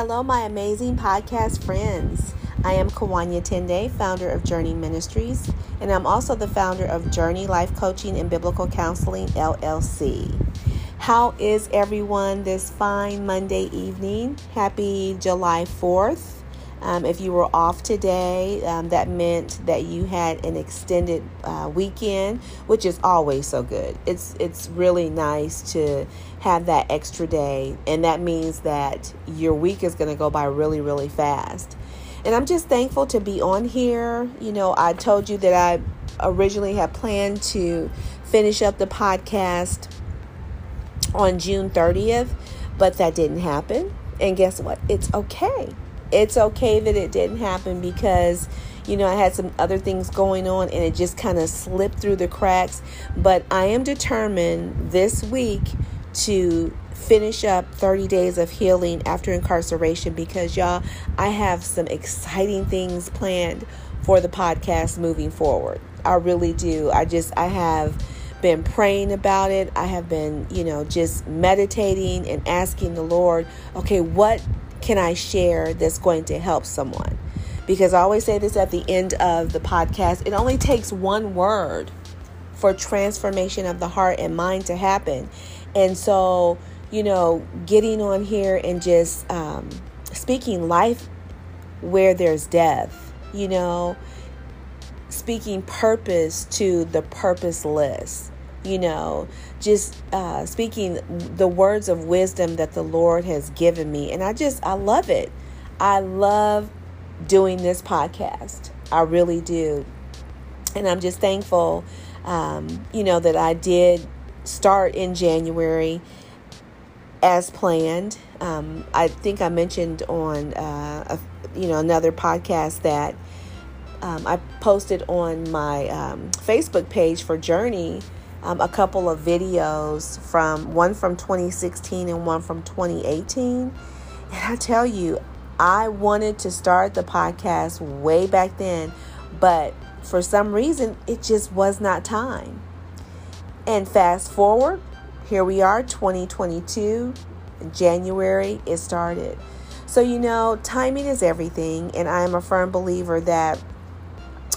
Hello, my amazing podcast friends. I am Kawanya Tende, founder of Journey Ministries, and I'm also the founder of Journey Life Coaching and Biblical Counseling LLC. How is everyone this fine Monday evening? Happy July 4th. Um, if you were off today, um, that meant that you had an extended uh, weekend, which is always so good. It's it's really nice to have that extra day, and that means that your week is going to go by really really fast. And I'm just thankful to be on here. You know, I told you that I originally had planned to finish up the podcast on June 30th, but that didn't happen. And guess what? It's okay it's okay that it didn't happen because you know, I had some other things going on and it just kind of slipped through the cracks. But I am determined this week to finish up 30 days of healing after incarceration because, y'all, I have some exciting things planned for the podcast moving forward. I really do. I just, I have been praying about it. I have been, you know, just meditating and asking the Lord, okay, what can I share that's going to help someone? Because I always say this at the end of the podcast it only takes one word for transformation of the heart and mind to happen. And so, you know, getting on here and just um, speaking life where there's death, you know, speaking purpose to the purposeless you know, just uh, speaking the words of wisdom that the Lord has given me. And I just, I love it. I love doing this podcast. I really do. And I'm just thankful, um, you know, that I did start in January as planned. Um, I think I mentioned on, uh, a, you know, another podcast that um, I posted on my um, Facebook page for Journey um, a couple of videos from one from 2016 and one from 2018. And I tell you, I wanted to start the podcast way back then, but for some reason, it just was not time. And fast forward, here we are, 2022, January, it started. So, you know, timing is everything, and I am a firm believer that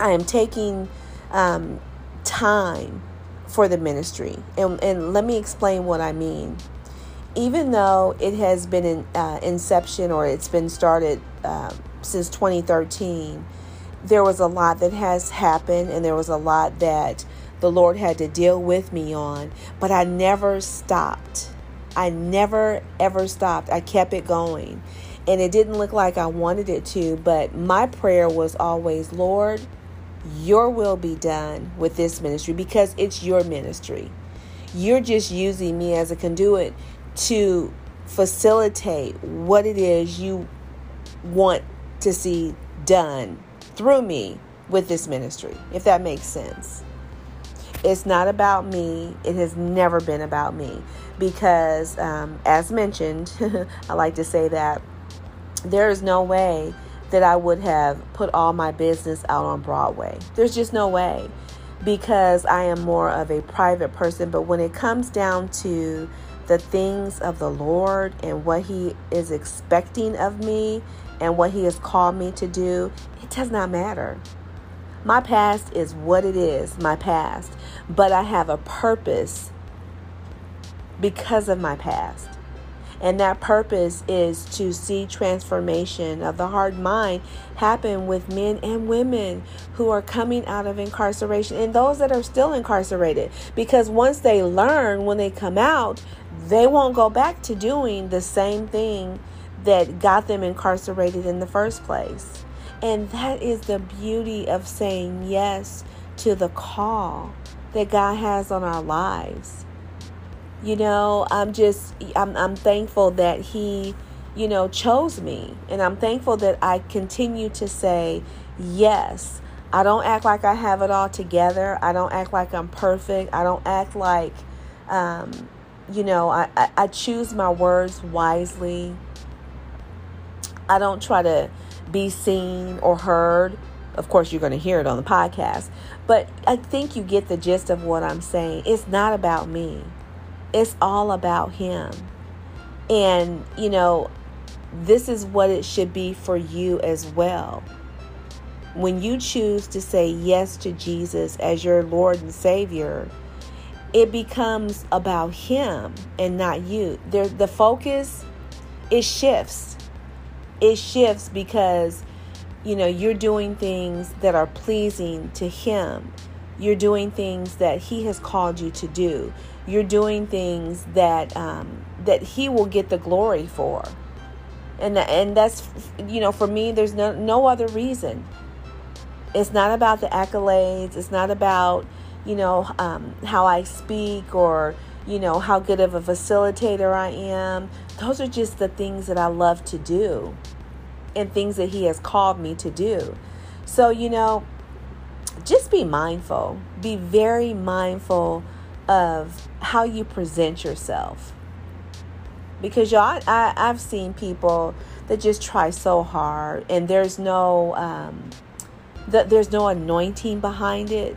I am taking um, time for the ministry. And, and let me explain what I mean. Even though it has been in uh, inception or it's been started uh, since 2013, there was a lot that has happened and there was a lot that the Lord had to deal with me on, but I never stopped. I never ever stopped. I kept it going. And it didn't look like I wanted it to, but my prayer was always, Lord, your will be done with this ministry because it's your ministry. You're just using me as a conduit to facilitate what it is you want to see done through me with this ministry, if that makes sense. It's not about me. It has never been about me because, um, as mentioned, I like to say that there is no way that I would have put all my business out on Broadway. There's just no way because I am more of a private person. But when it comes down to the things of the Lord and what He is expecting of me and what He has called me to do, it does not matter. My past is what it is, my past. But I have a purpose because of my past. And that purpose is to see transformation of the hard mind happen with men and women who are coming out of incarceration and those that are still incarcerated. Because once they learn when they come out, they won't go back to doing the same thing that got them incarcerated in the first place. And that is the beauty of saying yes to the call that God has on our lives. You know, I'm just I'm I'm thankful that he, you know, chose me. And I'm thankful that I continue to say yes. I don't act like I have it all together. I don't act like I'm perfect. I don't act like um, you know, I, I, I choose my words wisely. I don't try to be seen or heard. Of course, you're going to hear it on the podcast. But I think you get the gist of what I'm saying. It's not about me. It's all about Him. And, you know, this is what it should be for you as well. When you choose to say yes to Jesus as your Lord and Savior, it becomes about Him and not you. There, the focus it shifts. It shifts because you know you're doing things that are pleasing to Him. You're doing things that He has called you to do. You're doing things that um, that He will get the glory for. And and that's you know for me there's no no other reason. It's not about the accolades. It's not about you know um, how i speak or you know how good of a facilitator i am. Those are just the things that i love to do and things that he has called me to do. So you know just be mindful. Be very mindful of how you present yourself. Because y'all I, i've seen people that just try so hard and there's no um that there's no anointing behind it.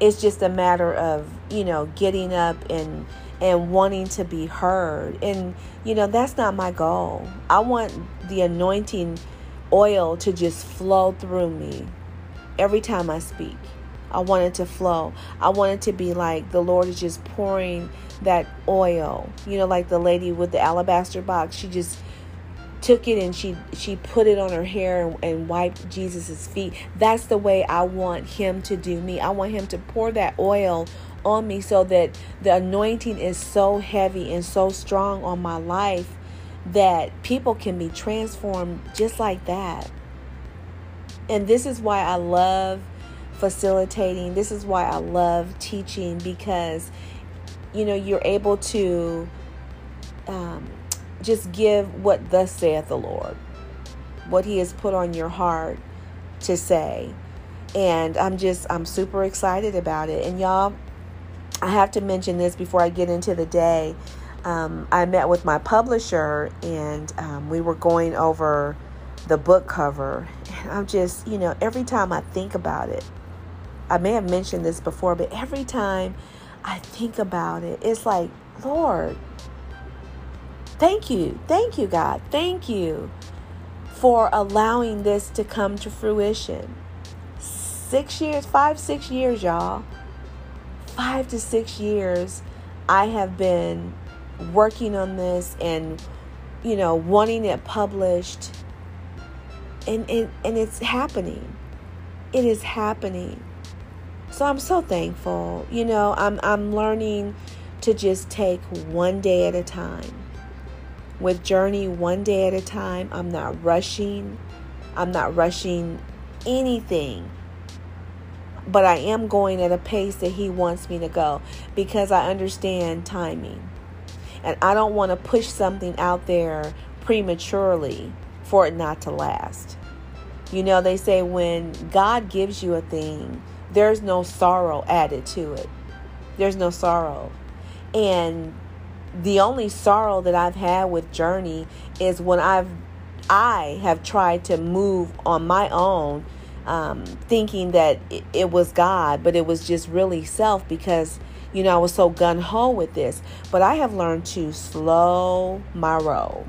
It's just a matter of you know getting up and and wanting to be heard. And you know that's not my goal. I want the anointing oil to just flow through me every time i speak i want it to flow i want it to be like the lord is just pouring that oil. You know, like the lady with the alabaster box, she just took it and she she put it on her hair and, and wiped Jesus's feet. That's the way I want him to do me. I want him to pour that oil on me so that the anointing is so heavy and so strong on my life that people can be transformed just like that. And this is why I love facilitating. This is why I love teaching because you know, you're able to um, just give what thus saith the Lord, what He has put on your heart to say. And I'm just, I'm super excited about it. And y'all, I have to mention this before I get into the day. Um, I met with my publisher and um, we were going over the book cover. And I'm just, you know, every time I think about it, I may have mentioned this before, but every time I think about it, it's like, Lord, thank you. Thank you, God. Thank you for allowing this to come to fruition. Six years, five, six years, y'all. Five to six years, I have been working on this and, you know, wanting it published. And, and, and it's happening. It is happening. So I'm so thankful. You know, I'm I'm learning to just take one day at a time. With journey one day at a time, I'm not rushing. I'm not rushing anything. But I am going at a pace that he wants me to go because I understand timing. And I don't want to push something out there prematurely for it not to last. You know, they say when God gives you a thing, there's no sorrow added to it. There's no sorrow. And the only sorrow that I've had with Journey is when I've I have tried to move on my own, um, thinking that it, it was God, but it was just really self because you know I was so gun ho with this. But I have learned to slow my roll,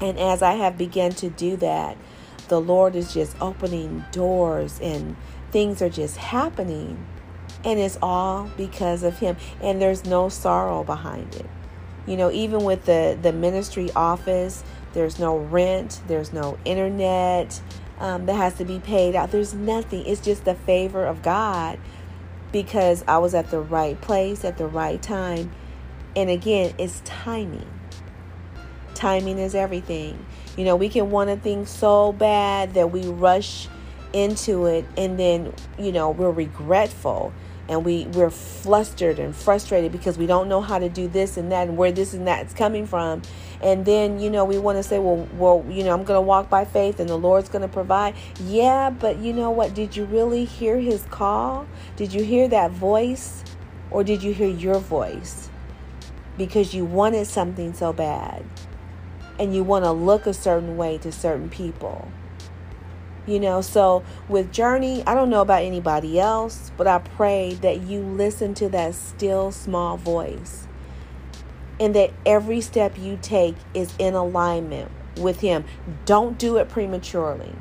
and as I have begun to do that, the Lord is just opening doors and things are just happening and it's all because of him and there's no sorrow behind it. You know even with the the ministry office there's no rent there's no internet um, that has to be paid out. There's nothing. It's just the favor of god because i was at the right place at the right time. And again it's timing. Timing is everything. You know we can want a thing so bad that we rush into it and then you know we're regretful and we we're flustered and frustrated because we don't know how to do this and that and where this and that's coming from. And then you know we want to say well well you know I'm going to walk by faith and the Lord's going to provide. Yeah but you know what? Did you really hear his call? Did you hear that voice? Or did you hear your voice? Because you wanted something so bad and you want to look a certain way to certain people you know, so with Journey, I don't know about anybody else, but I pray that you listen to that still small voice and that every step you take is in alignment with Him. Don't do it prematurely.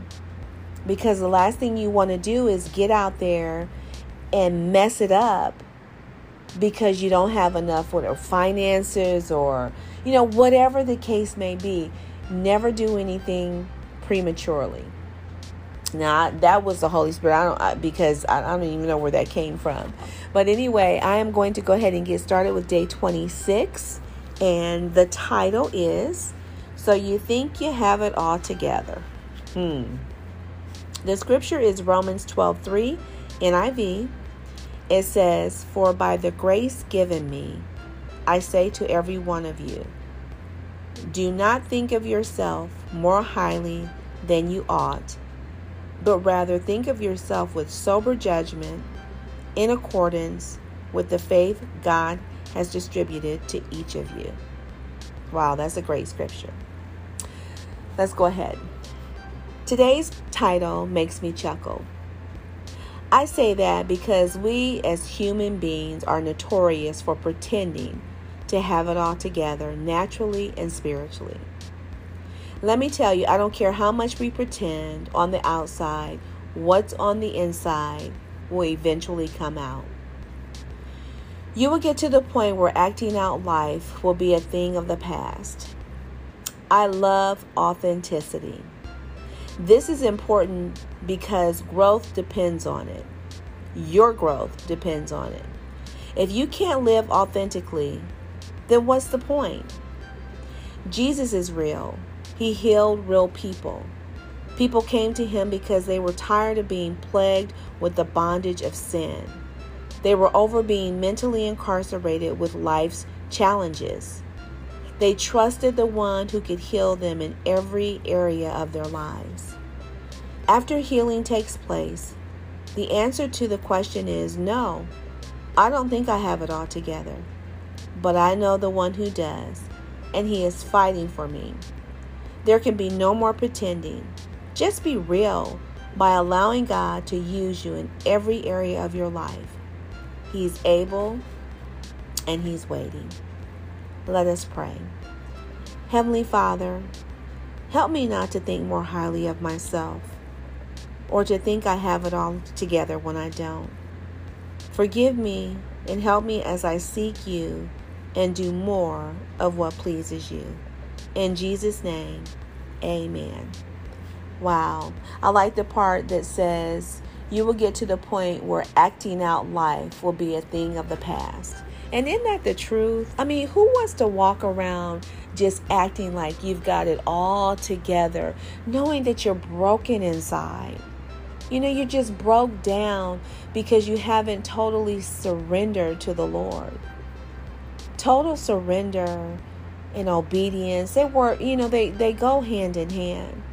Because the last thing you want to do is get out there and mess it up because you don't have enough whatever finances or you know whatever the case may be never do anything prematurely now that was the holy spirit. I don't I, because I, I don't even know where that came from. But anyway i am going to go ahead and get started with day 26 and the title is so you think you have it all together. Hmm. The scripture is romans 12 3 niv it says, For by the grace given me, I say to every one of you, do not think of yourself more highly than you ought, but rather think of yourself with sober judgment in accordance with the faith God has distributed to each of you. Wow, that's a great scripture. Let's go ahead. Today's title makes me chuckle. I say that because we as human beings are notorious for pretending to have it all together naturally and spiritually. Let me tell you, I don't care how much we pretend on the outside, what's on the inside will eventually come out. You will get to the point where acting out life will be a thing of the past. I love authenticity. This is important because growth depends on it. Your growth depends on it. If you can't live authentically, then what's the point? Jesus is real. He healed real people. People came to him because they were tired of being plagued with the bondage of sin. They were over being mentally incarcerated with life's challenges. They trusted the one who could heal them in every area of their lives. After healing takes place, the answer to the question is no. I don't think I have it all together, but I know the one who does, and he is fighting for me. There can be no more pretending. Just be real by allowing God to use you in every area of your life. He's able and He's waiting. Let us pray. Heavenly Father, help me not to think more highly of myself or to think I have it all together when I don't. Forgive me and help me as I seek you and do more of what pleases you. In Jesus' name, amen. Wow. I like the part that says, You will get to the point where acting out life will be a thing of the past. And isn't that the truth? I mean, who wants to walk around just acting like you've got it all together, knowing that you're broken inside? You know, you just broke down because you haven't totally surrendered to the Lord. Total surrender and obedience, they work, you know, they, they go hand in hand.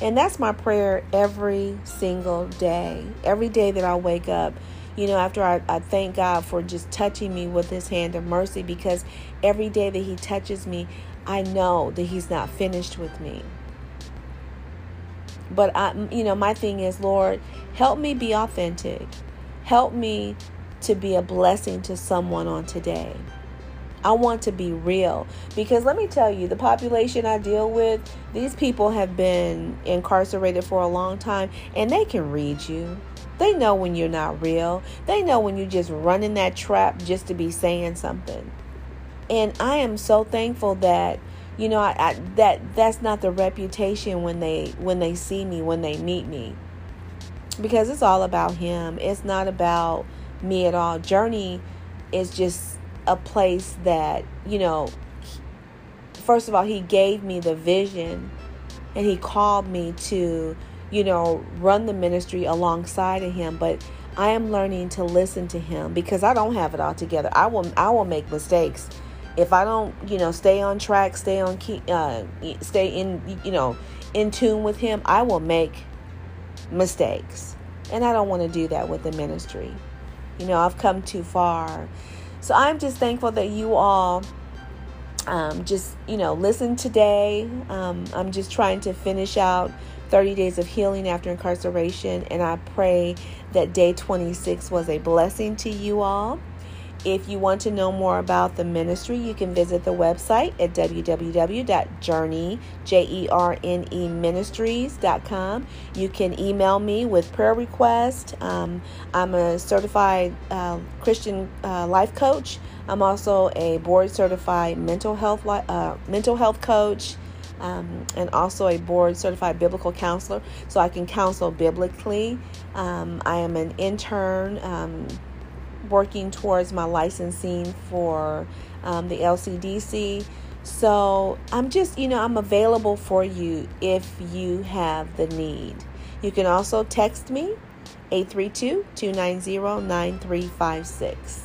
And that's my prayer every single day. Every day that I wake up, you know, after I, I thank God for just touching me with his hand of mercy because every day that he touches me, I know that he's not finished with me. But I you know, my thing is, Lord, help me be authentic. Help me to be a blessing to someone on today. I want to be real because let me tell you, the population I deal with, these people have been incarcerated for a long time and they can read you. They know when you're not real. They know when you're just running that trap just to be saying something. And I am so thankful that you know I, I, that that's not the reputation when they when they see me when they meet me because it's all about him it's not about me at all journey is just a place that you know first of all he gave me the vision and he called me to you know run the ministry alongside of him but i am learning to listen to him because i don't have it all together. I will i will make mistakes. If I don't, you know, stay on track, stay on key, uh, stay in, you know, in tune with Him, I will make mistakes, and I don't want to do that with the ministry. You know, I've come too far, so I'm just thankful that you all. Um, just you know, listen today. Um, I'm just trying to finish out 30 days of healing after incarceration, and I pray that day 26 was a blessing to you all If you want to know more about the ministry, you can visit the website at www.journey, J-E-R-N-E ministries.com. You can email me with prayer requests. Um, I'm a certified uh, Christian uh, life coach. I'm also a board certified mental health uh, mental health coach. Um, and also a board certified biblical counselor, so I can counsel biblically. Um, I am an intern um, working towards my licensing for um, the LCDC. So I'm just, you know, I'm available for you if you have the need. You can also text me 832 290 9356.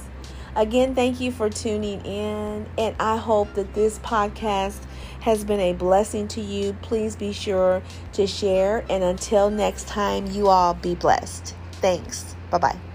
Again, thank you for tuning in, and I hope that this podcast has been a blessing to you. Please be sure to share, and until next time, you all be blessed. Thanks. Bye bye.